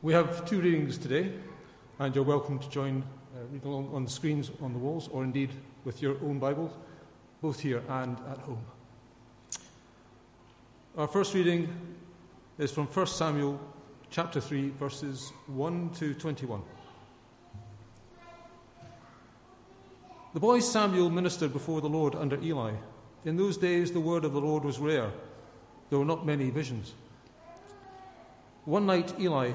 We have two readings today, and you're welcome to join uh, reading along on the screens on the walls, or indeed with your own Bible, both here and at home. Our first reading is from 1 Samuel chapter 3, verses 1 to 21. The boy Samuel ministered before the Lord under Eli. In those days, the word of the Lord was rare. There were not many visions. One night, Eli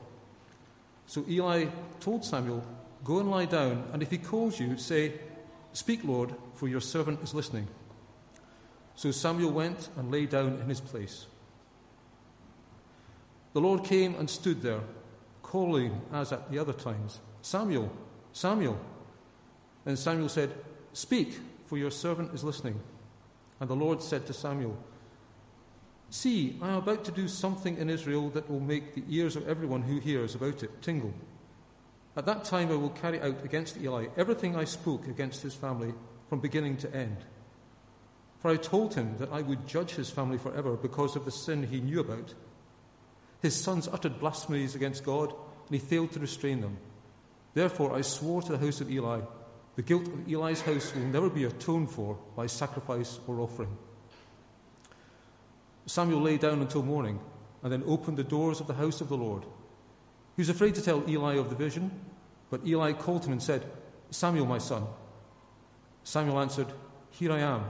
So Eli told Samuel, Go and lie down, and if he calls you, say, Speak, Lord, for your servant is listening. So Samuel went and lay down in his place. The Lord came and stood there, calling as at the other times, Samuel, Samuel. And Samuel said, Speak, for your servant is listening. And the Lord said to Samuel, See, I am about to do something in Israel that will make the ears of everyone who hears about it tingle. At that time I will carry out against Eli everything I spoke against his family from beginning to end. For I told him that I would judge his family forever because of the sin he knew about. His sons uttered blasphemies against God, and he failed to restrain them. Therefore I swore to the house of Eli, the guilt of Eli's house will never be atoned for by sacrifice or offering. Samuel lay down until morning and then opened the doors of the house of the Lord. He was afraid to tell Eli of the vision, but Eli called him and said, Samuel, my son. Samuel answered, Here I am.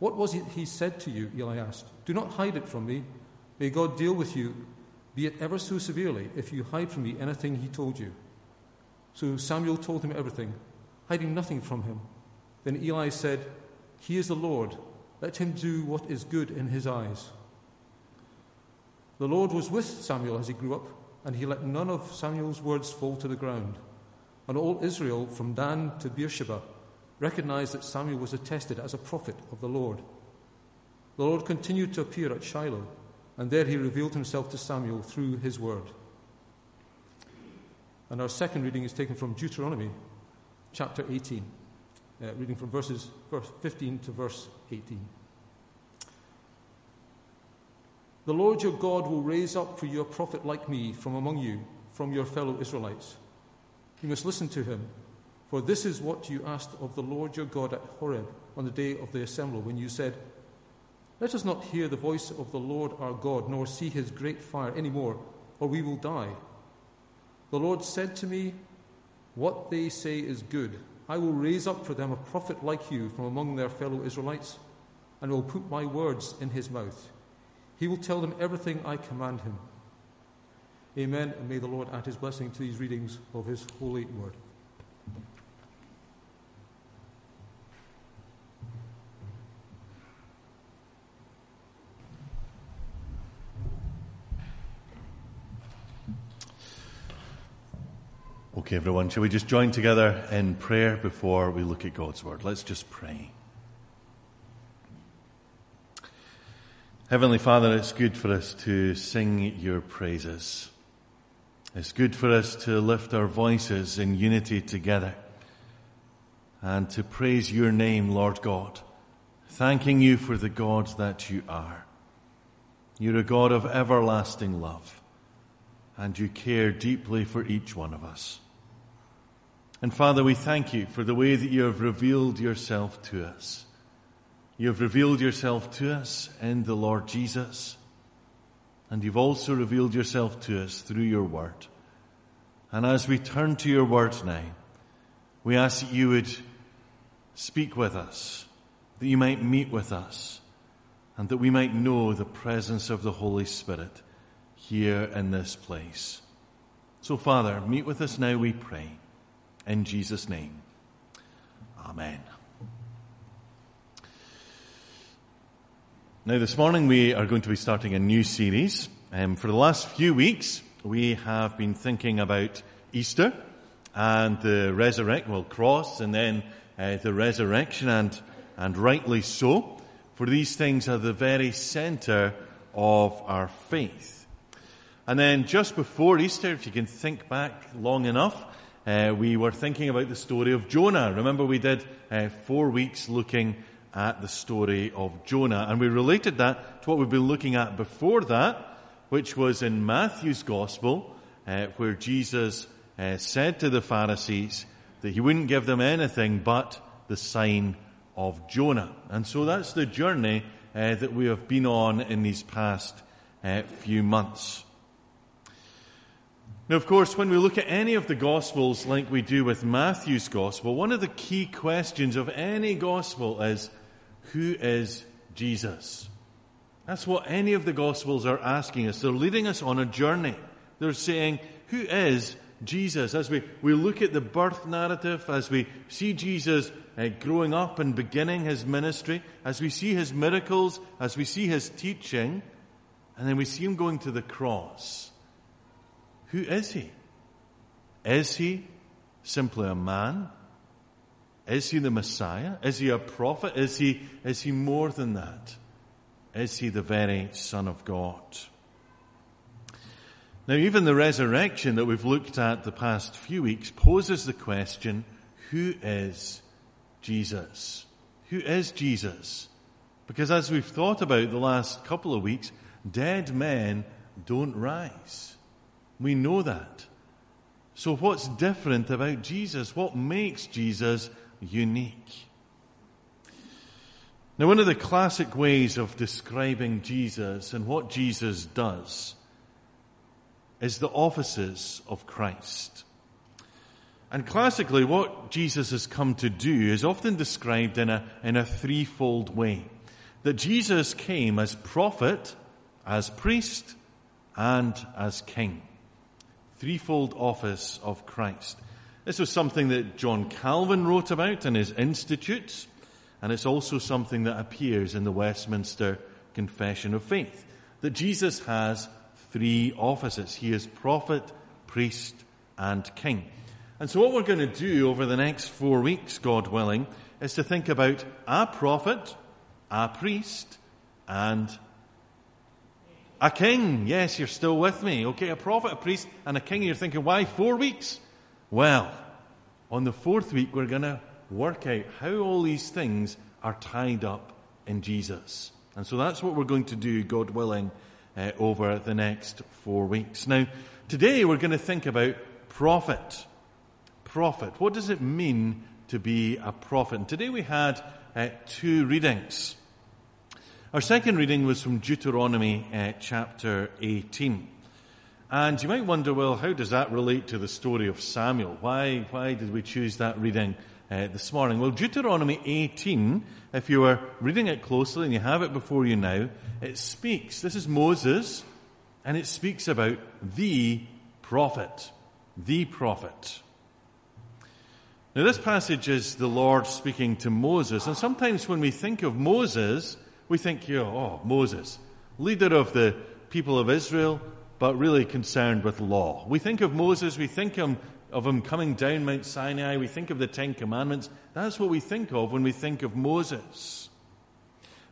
What was it he said to you? Eli asked. Do not hide it from me. May God deal with you, be it ever so severely, if you hide from me anything he told you. So Samuel told him everything, hiding nothing from him. Then Eli said, He is the Lord let him do what is good in his eyes. The Lord was with Samuel as he grew up, and he let none of Samuel's words fall to the ground. And all Israel, from Dan to Beersheba, recognized that Samuel was attested as a prophet of the Lord. The Lord continued to appear at Shiloh, and there he revealed himself to Samuel through his word. And our second reading is taken from Deuteronomy chapter 18 uh, reading from verses verse 15 to verse 18. The Lord your God will raise up for you a prophet like me from among you, from your fellow Israelites. You must listen to him, for this is what you asked of the Lord your God at Horeb on the day of the assembly, when you said, Let us not hear the voice of the Lord our God, nor see his great fire any more, or we will die. The Lord said to me, What they say is good. I will raise up for them a prophet like you from among their fellow Israelites, and will put my words in his mouth. He will tell them everything I command him. Amen, and may the Lord add his blessing to these readings of his holy word. Okay, everyone, shall we just join together in prayer before we look at God's Word? Let's just pray. Heavenly Father, it's good for us to sing your praises. It's good for us to lift our voices in unity together and to praise your name, Lord God, thanking you for the God that you are. You're a God of everlasting love and you care deeply for each one of us. And Father, we thank you for the way that you have revealed yourself to us. You have revealed yourself to us in the Lord Jesus. and you've also revealed yourself to us through your word. And as we turn to your word now, we ask that you would speak with us, that you might meet with us, and that we might know the presence of the Holy Spirit here in this place. So, Father, meet with us now, we pray. In Jesus' name. Amen. Now, this morning we are going to be starting a new series. Um, for the last few weeks, we have been thinking about Easter and the resurrection, well, cross, and then uh, the resurrection, and, and rightly so, for these things are the very center of our faith. And then just before Easter, if you can think back long enough, uh, we were thinking about the story of Jonah. Remember, we did uh, four weeks looking at the story of Jonah. And we related that to what we've been looking at before that, which was in Matthew's Gospel, uh, where Jesus uh, said to the Pharisees that he wouldn't give them anything but the sign of Jonah. And so that's the journey uh, that we have been on in these past uh, few months. Now, of course, when we look at any of the Gospels like we do with Matthew's Gospel, one of the key questions of any Gospel is who is Jesus? That's what any of the Gospels are asking us. They're leading us on a journey. They're saying, Who is Jesus? As we, we look at the birth narrative, as we see Jesus uh, growing up and beginning his ministry, as we see his miracles, as we see his teaching, and then we see him going to the cross. Who is he? Is he simply a man? Is he the Messiah? Is he a prophet? Is he, is he more than that? Is he the very Son of God? Now, even the resurrection that we've looked at the past few weeks poses the question, who is Jesus? Who is Jesus? Because as we've thought about the last couple of weeks, dead men don't rise. We know that. So what's different about Jesus? What makes Jesus unique. Now, one of the classic ways of describing Jesus and what Jesus does is the offices of Christ. And classically, what Jesus has come to do is often described in a, in a threefold way. That Jesus came as prophet, as priest, and as king. Threefold office of Christ. This was something that John Calvin wrote about in his Institutes, and it's also something that appears in the Westminster Confession of Faith. That Jesus has three offices. He is prophet, priest, and king. And so what we're going to do over the next four weeks, God willing, is to think about a prophet, a priest, and a king. Yes, you're still with me. Okay, a prophet, a priest, and a king. You're thinking, why four weeks? Well, on the fourth week, we're going to work out how all these things are tied up in Jesus. And so that's what we're going to do, God willing, uh, over the next four weeks. Now, today we're going to think about prophet. Prophet. What does it mean to be a prophet? And today we had uh, two readings. Our second reading was from Deuteronomy uh, chapter 18. And you might wonder, well, how does that relate to the story of Samuel? Why, why did we choose that reading uh, this morning? Well, Deuteronomy 18, if you are reading it closely and you have it before you now, it speaks. This is Moses, and it speaks about the prophet. The prophet. Now, this passage is the Lord speaking to Moses, and sometimes when we think of Moses, we think, oh, Moses, leader of the people of Israel, but really concerned with law. We think of Moses, we think of him coming down Mount Sinai, we think of the Ten Commandments. That's what we think of when we think of Moses.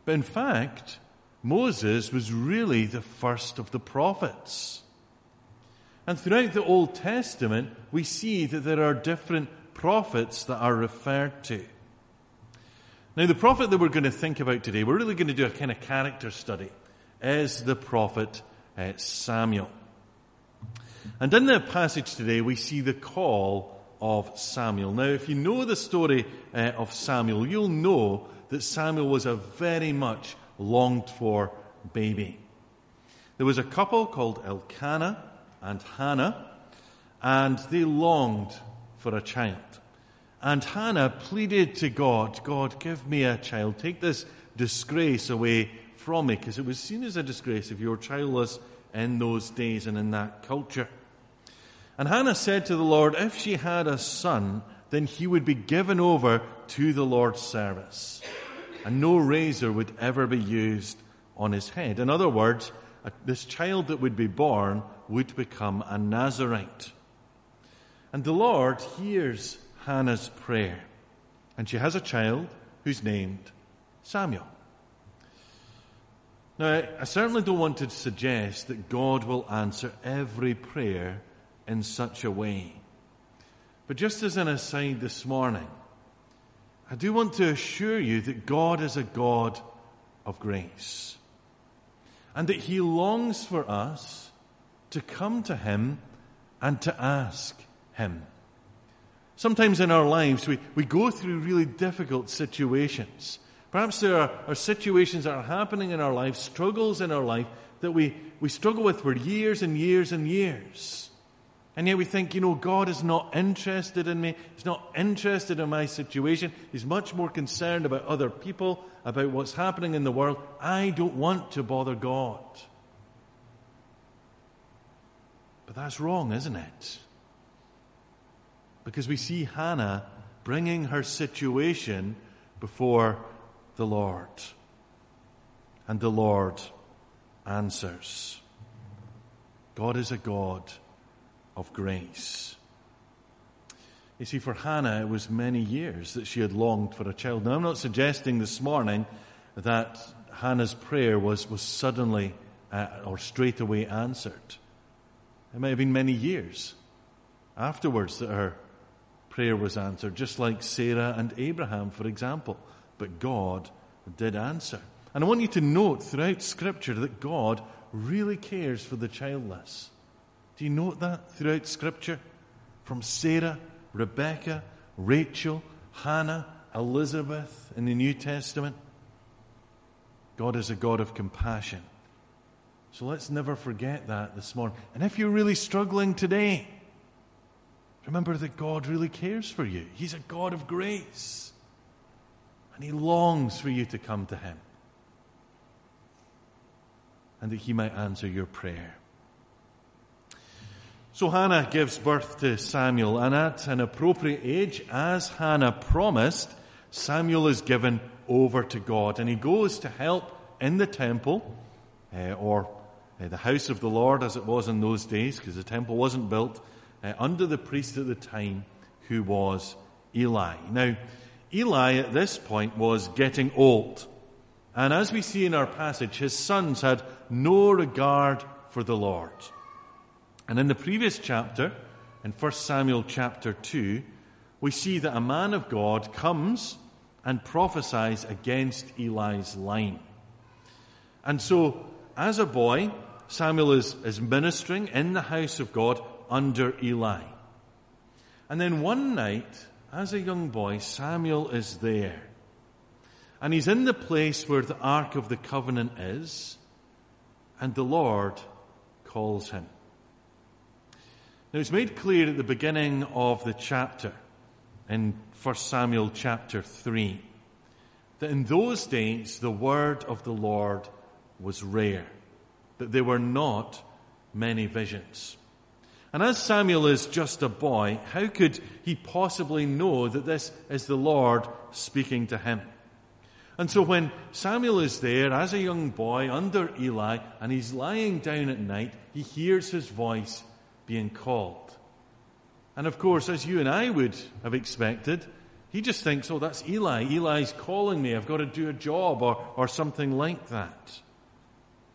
But in fact, Moses was really the first of the prophets. And throughout the Old Testament, we see that there are different prophets that are referred to. Now, the prophet that we're going to think about today, we're really going to do a kind of character study, is the prophet uh, Samuel. And in the passage today, we see the call of Samuel. Now, if you know the story uh, of Samuel, you'll know that Samuel was a very much longed for baby. there was a couple called Elkanah and Hannah, and they longed for a child. And Hannah pleaded to God, God, give me a child. Take this disgrace away from me, because it was seen as a disgrace if you were childless in those days and in that culture. And Hannah said to the Lord, if she had a son, then he would be given over to the Lord's service, and no razor would ever be used on his head. In other words, this child that would be born would become a Nazarite. And the Lord hears Hannah's prayer. And she has a child who's named Samuel. Now, I certainly don't want to suggest that God will answer every prayer in such a way. But just as an aside this morning, I do want to assure you that God is a God of grace. And that He longs for us to come to Him and to ask Him. Sometimes in our lives, we, we go through really difficult situations. Perhaps there are, are situations that are happening in our life, struggles in our life, that we, we struggle with for years and years and years. And yet we think, you know, God is not interested in me. He's not interested in my situation. He's much more concerned about other people, about what's happening in the world. I don't want to bother God. But that's wrong, isn't it? Because we see Hannah bringing her situation before the Lord. And the Lord answers. God is a God of grace. You see, for Hannah, it was many years that she had longed for a child. Now, I'm not suggesting this morning that Hannah's prayer was, was suddenly uh, or straight away answered. It may have been many years afterwards that her prayer was answered, just like Sarah and Abraham, for example. But God did answer. And I want you to note throughout Scripture that God really cares for the childless. Do you note that throughout Scripture? From Sarah, Rebecca, Rachel, Hannah, Elizabeth in the New Testament. God is a God of compassion. So let's never forget that this morning. And if you're really struggling today, Remember that God really cares for you. He's a God of grace. And He longs for you to come to Him. And that He might answer your prayer. So Hannah gives birth to Samuel, and at an appropriate age, as Hannah promised, Samuel is given over to God, and he goes to help in the temple, uh, or uh, the house of the Lord as it was in those days, because the temple wasn't built uh, under the priest at the time who was Eli. Now, Eli at this point was getting old. And as we see in our passage, his sons had no regard for the Lord. And in the previous chapter, in 1 Samuel chapter 2, we see that a man of God comes and prophesies against Eli's line. And so, as a boy, Samuel is, is ministering in the house of God under Eli. And then one night, as a young boy, Samuel is there. And he's in the place where the Ark of the Covenant is, and the Lord calls him. Now, it's made clear at the beginning of the chapter, in 1 Samuel chapter 3, that in those days the word of the Lord was rare, that there were not many visions. And as Samuel is just a boy, how could he possibly know that this is the Lord speaking to him? And so when Samuel is there as a young boy under Eli and he's lying down at night, he hears his voice being called. And of course, as you and I would have expected, he just thinks, oh, that's Eli. Eli's calling me. I've got to do a job or, or something like that.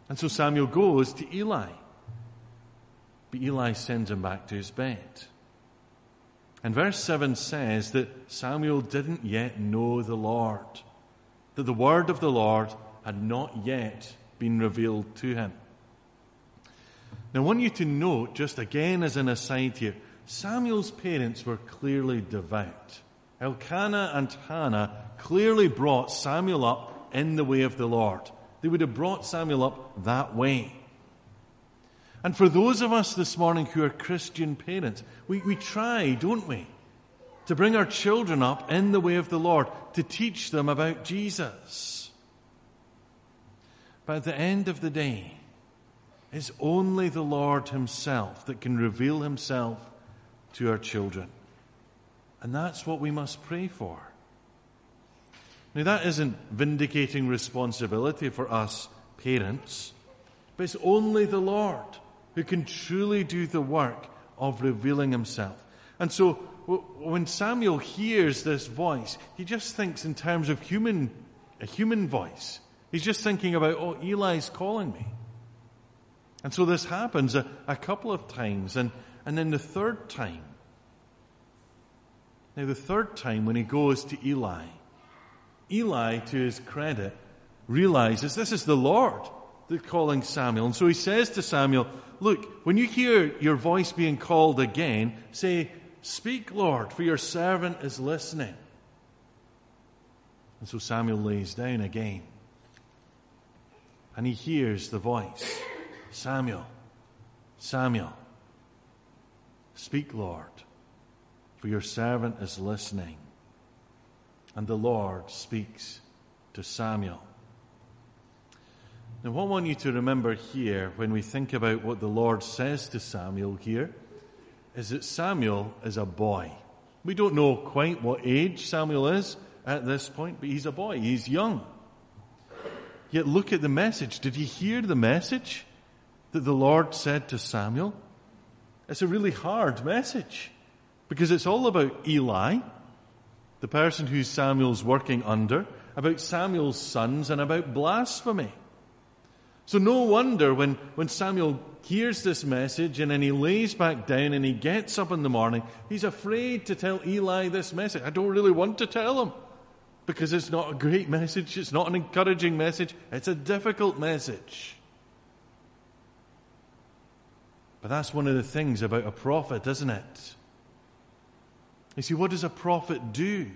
And so Samuel goes to Eli. But Eli sends him back to his bed. And verse 7 says that Samuel didn't yet know the Lord, that the word of the Lord had not yet been revealed to him. Now, I want you to note, just again as an aside here, Samuel's parents were clearly devout. Elkanah and Hannah clearly brought Samuel up in the way of the Lord. They would have brought Samuel up that way. And for those of us this morning who are Christian parents, we, we try, don't we, to bring our children up in the way of the Lord, to teach them about Jesus. But at the end of the day, it's only the Lord Himself that can reveal Himself to our children. And that's what we must pray for. Now, that isn't vindicating responsibility for us parents, but it's only the Lord who can truly do the work of revealing himself. And so, when Samuel hears this voice, he just thinks in terms of human, a human voice. He's just thinking about, oh, Eli's calling me. And so this happens a, a couple of times. And, and then the third time, now the third time when he goes to Eli, Eli, to his credit, realizes this is the Lord that's calling Samuel. And so he says to Samuel, Look, when you hear your voice being called again, say, Speak, Lord, for your servant is listening. And so Samuel lays down again. And he hears the voice Samuel, Samuel, speak, Lord, for your servant is listening. And the Lord speaks to Samuel. Now, what I want you to remember here when we think about what the Lord says to Samuel here is that Samuel is a boy. We don't know quite what age Samuel is at this point, but he's a boy. He's young. Yet look at the message. Did he hear the message that the Lord said to Samuel? It's a really hard message because it's all about Eli the person who Samuel's working under, about Samuel's sons, and about blasphemy. So no wonder when, when Samuel hears this message and then he lays back down and he gets up in the morning, he's afraid to tell Eli this message. I don't really want to tell him because it's not a great message, it's not an encouraging message, it's a difficult message. But that's one of the things about a prophet, isn't it? You see, what does a prophet do?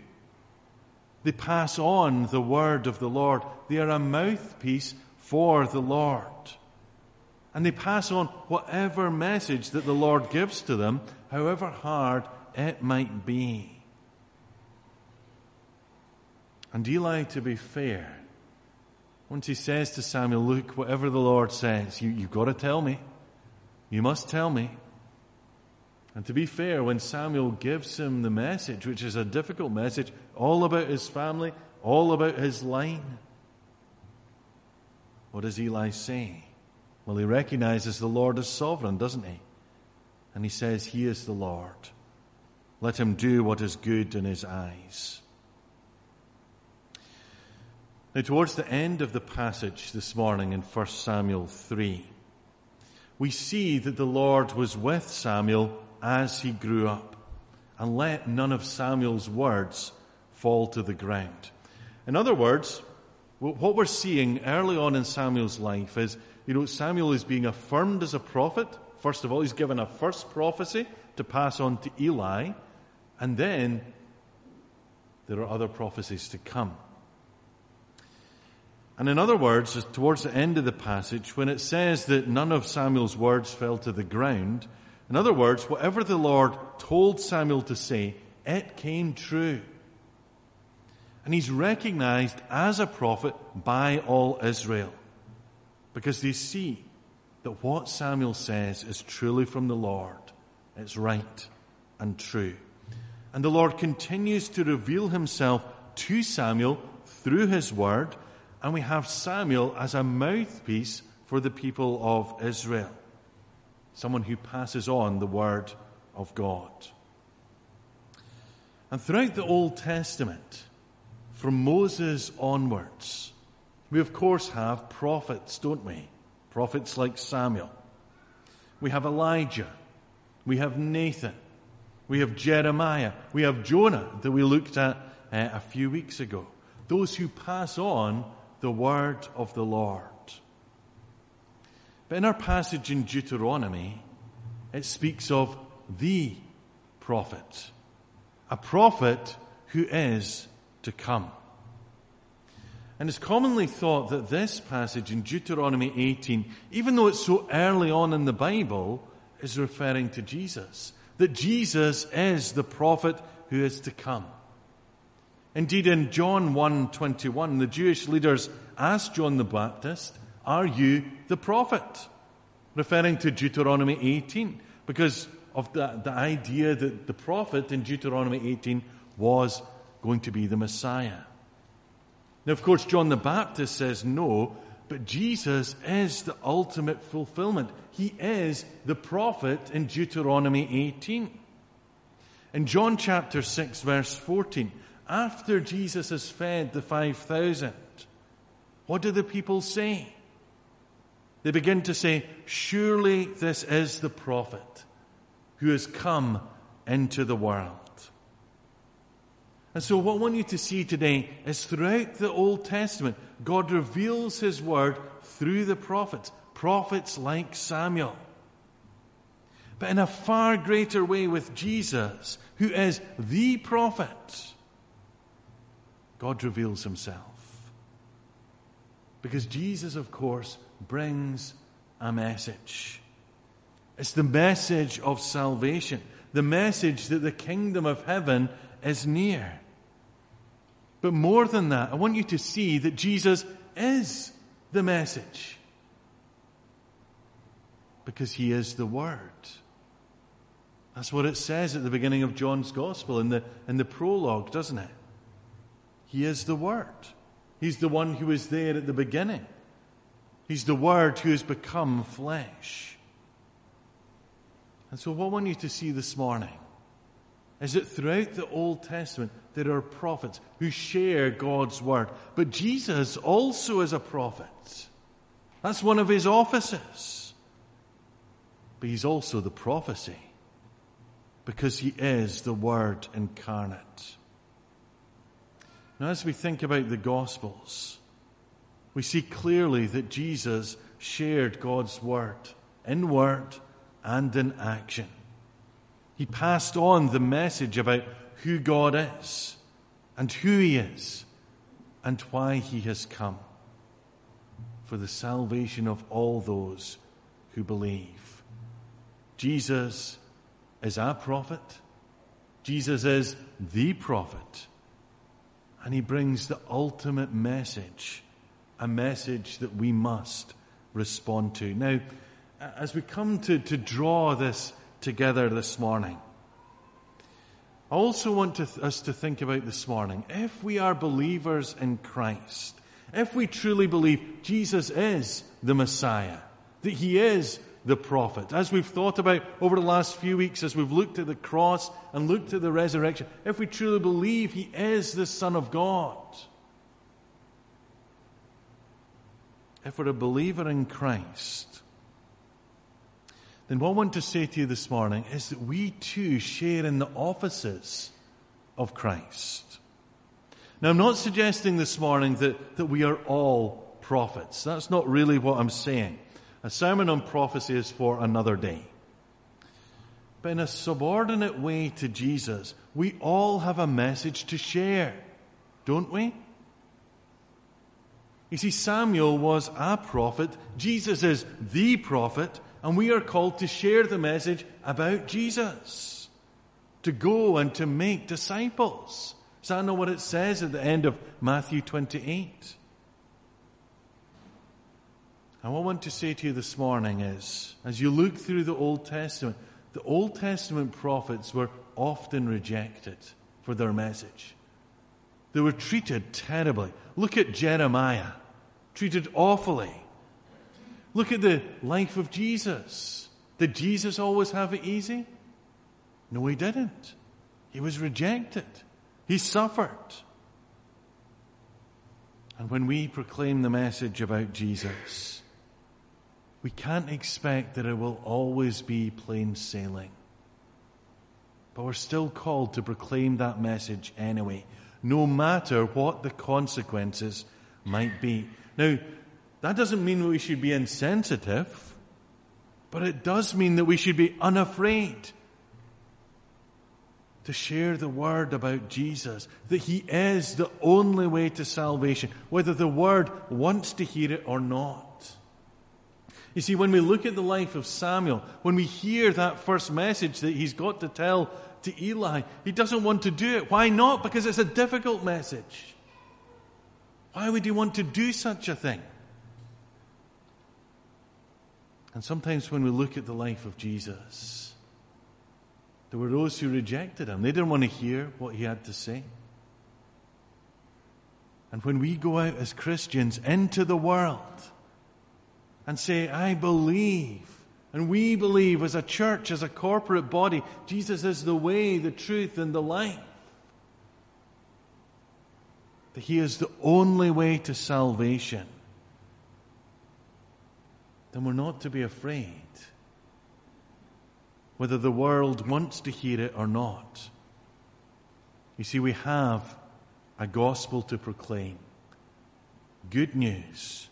They pass on the word of the Lord. They are a mouthpiece for the Lord. And they pass on whatever message that the Lord gives to them, however hard it might be. And Eli, to be fair, once he says to Samuel, Look, whatever the Lord says, you, you've got to tell me. You must tell me. And to be fair, when Samuel gives him the message, which is a difficult message, all about his family, all about his line, what does Eli say? Well, he recognizes the Lord as sovereign, doesn't he? And he says, He is the Lord. Let him do what is good in his eyes. Now, towards the end of the passage this morning in 1 Samuel 3, we see that the Lord was with Samuel as he grew up, and let none of Samuel's words fall to the ground. In other words, what we're seeing early on in Samuel's life is, you know, Samuel is being affirmed as a prophet. First of all, he's given a first prophecy to pass on to Eli, and then there are other prophecies to come. And in other words, towards the end of the passage, when it says that none of Samuel's words fell to the ground, in other words, whatever the Lord told Samuel to say, it came true. And he's recognized as a prophet by all Israel because they see that what Samuel says is truly from the Lord. It's right and true. And the Lord continues to reveal himself to Samuel through his word, and we have Samuel as a mouthpiece for the people of Israel someone who passes on the word of God. And throughout the Old Testament, from Moses onwards, we of course have prophets, don't we? Prophets like Samuel. We have Elijah. We have Nathan. We have Jeremiah. We have Jonah that we looked at uh, a few weeks ago. Those who pass on the word of the Lord. But in our passage in Deuteronomy, it speaks of the prophet, a prophet who is to come. And it's commonly thought that this passage in Deuteronomy 18, even though it's so early on in the Bible, is referring to Jesus. That Jesus is the prophet who is to come. Indeed, in John 1:21, the Jewish leaders asked John the Baptist, "Are you the prophet?" referring to Deuteronomy 18, because of the, the idea that the prophet in Deuteronomy 18 was going to be the Messiah. Now, of course, John the Baptist says no, but Jesus is the ultimate fulfillment. He is the prophet in Deuteronomy 18. In John chapter 6, verse 14, after Jesus has fed the 5,000, what do the people say? They begin to say, Surely this is the prophet who has come into the world. And so, what I want you to see today is throughout the Old Testament, God reveals His word through the prophets, prophets like Samuel. But in a far greater way with Jesus, who is the prophet, God reveals Himself. Because Jesus, of course, brings a message. It's the message of salvation, the message that the kingdom of heaven is near. But more than that, I want you to see that Jesus is the message. Because he is the Word. That's what it says at the beginning of John's Gospel in the, in the prologue, doesn't it? He is the Word. He's the one who was there at the beginning. He's the Word who has become flesh. And so, what I want you to see this morning is that throughout the Old Testament, there are prophets who share God's Word. But Jesus also is a prophet. That's one of his offices. But he's also the prophecy because he is the Word incarnate. Now, as we think about the Gospels, we see clearly that Jesus shared God's Word in word and in action. He passed on the message about who God is and who He is and why He has come for the salvation of all those who believe. Jesus is our prophet. Jesus is the prophet. And he brings the ultimate message, a message that we must respond to. Now, as we come to, to draw this together this morning, I also want to, us to think about this morning. If we are believers in Christ, if we truly believe Jesus is the Messiah, that He is the prophet, as we've thought about over the last few weeks, as we've looked at the cross and looked at the resurrection, if we truly believe He is the Son of God, if we're a believer in Christ, then what I want to say to you this morning is that we too share in the offices of Christ. Now, I'm not suggesting this morning that, that we are all prophets. That's not really what I'm saying. A sermon on prophecy is for another day. But in a subordinate way to Jesus, we all have a message to share, don't we? You see, Samuel was a prophet, Jesus is the prophet, and we are called to share the message about Jesus, to go and to make disciples. Does that know what it says at the end of Matthew 28? And what I want to say to you this morning is, as you look through the Old Testament, the Old Testament prophets were often rejected for their message. They were treated terribly. Look at Jeremiah, treated awfully. Look at the life of Jesus. Did Jesus always have it easy? No, he didn't. He was rejected. He suffered. And when we proclaim the message about Jesus, we can't expect that it will always be plain sailing. But we're still called to proclaim that message anyway, no matter what the consequences might be. Now, that doesn't mean we should be insensitive, but it does mean that we should be unafraid. to share the word about Jesus, that he is the only way to salvation, whether the word wants to hear it or not. You see, when we look at the life of Samuel, when we hear that first message that he's got to tell to Eli, he doesn't want to do it. Why not? Because it's a difficult message. Why would he want to do such a thing? And sometimes when we look at the life of Jesus, there were those who rejected him. They didn't want to hear what he had to say. And when we go out as Christians into the world and say, I believe, and we believe as a church, as a corporate body, Jesus is the way, the truth, and the life. That He is the only way to salvation. Then we're not to be afraid whether the world wants to hear it or not. You see, we have a gospel to proclaim. Good news.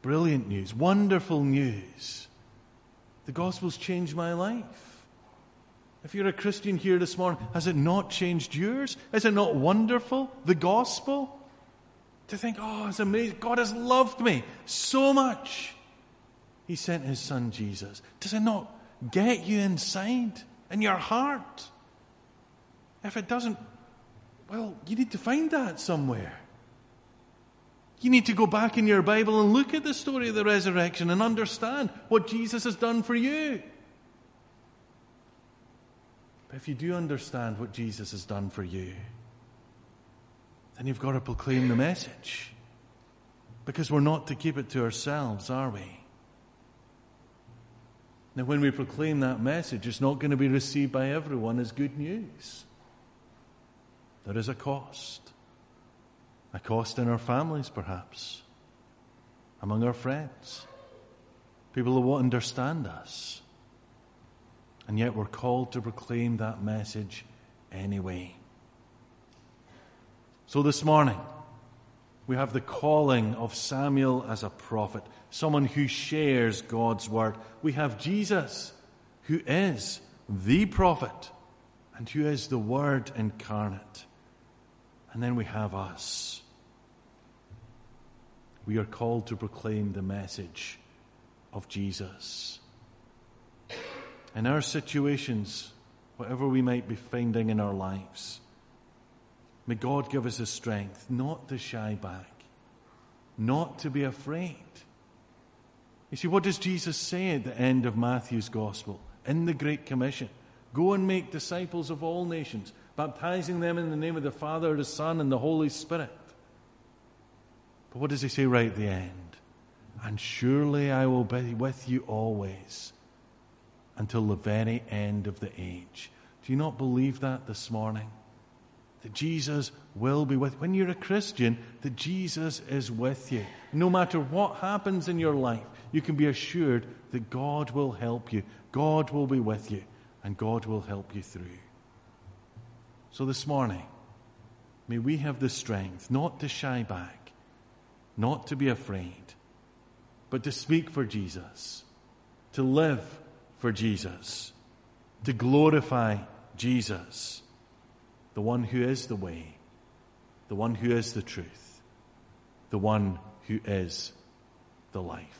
Brilliant news. Wonderful news. The gospel's changed my life. If you're a Christian here this morning, has it not changed yours? Is it not wonderful? The gospel? To think, oh, it's amazing. God has loved me so much. He sent his son Jesus. Does it not get you inside, in your heart? If it doesn't, well, you need to find that somewhere. You need to go back in your Bible and look at the story of the resurrection and understand what Jesus has done for you. But if you do understand what Jesus has done for you, then you've got to proclaim the message. Because we're not to keep it to ourselves, are we? Now, when we proclaim that message, it's not going to be received by everyone as good news. There is a cost. A cost in our families, perhaps, among our friends, people who won't understand us. And yet we're called to proclaim that message anyway. So this morning, we have the calling of Samuel as a prophet, someone who shares God's word. We have Jesus, who is the prophet and who is the word incarnate. And then we have us. We are called to proclaim the message of Jesus. In our situations, whatever we might be finding in our lives, May God give us the strength not to shy back, not to be afraid. You see, what does Jesus say at the end of Matthew's Gospel in the Great Commission? Go and make disciples of all nations, baptizing them in the name of the Father, the Son, and the Holy Spirit. But what does he say right at the end? And surely I will be with you always until the very end of the age. Do you not believe that this morning? That Jesus will be with you. when you're a Christian that Jesus is with you. No matter what happens in your life you can be assured that God will help you. God will be with you and God will help you through. So this morning may we have the strength not to shy back not to be afraid but to speak for Jesus to live for Jesus to glorify Jesus the one who is the way, the one who is the truth, the one who is the life.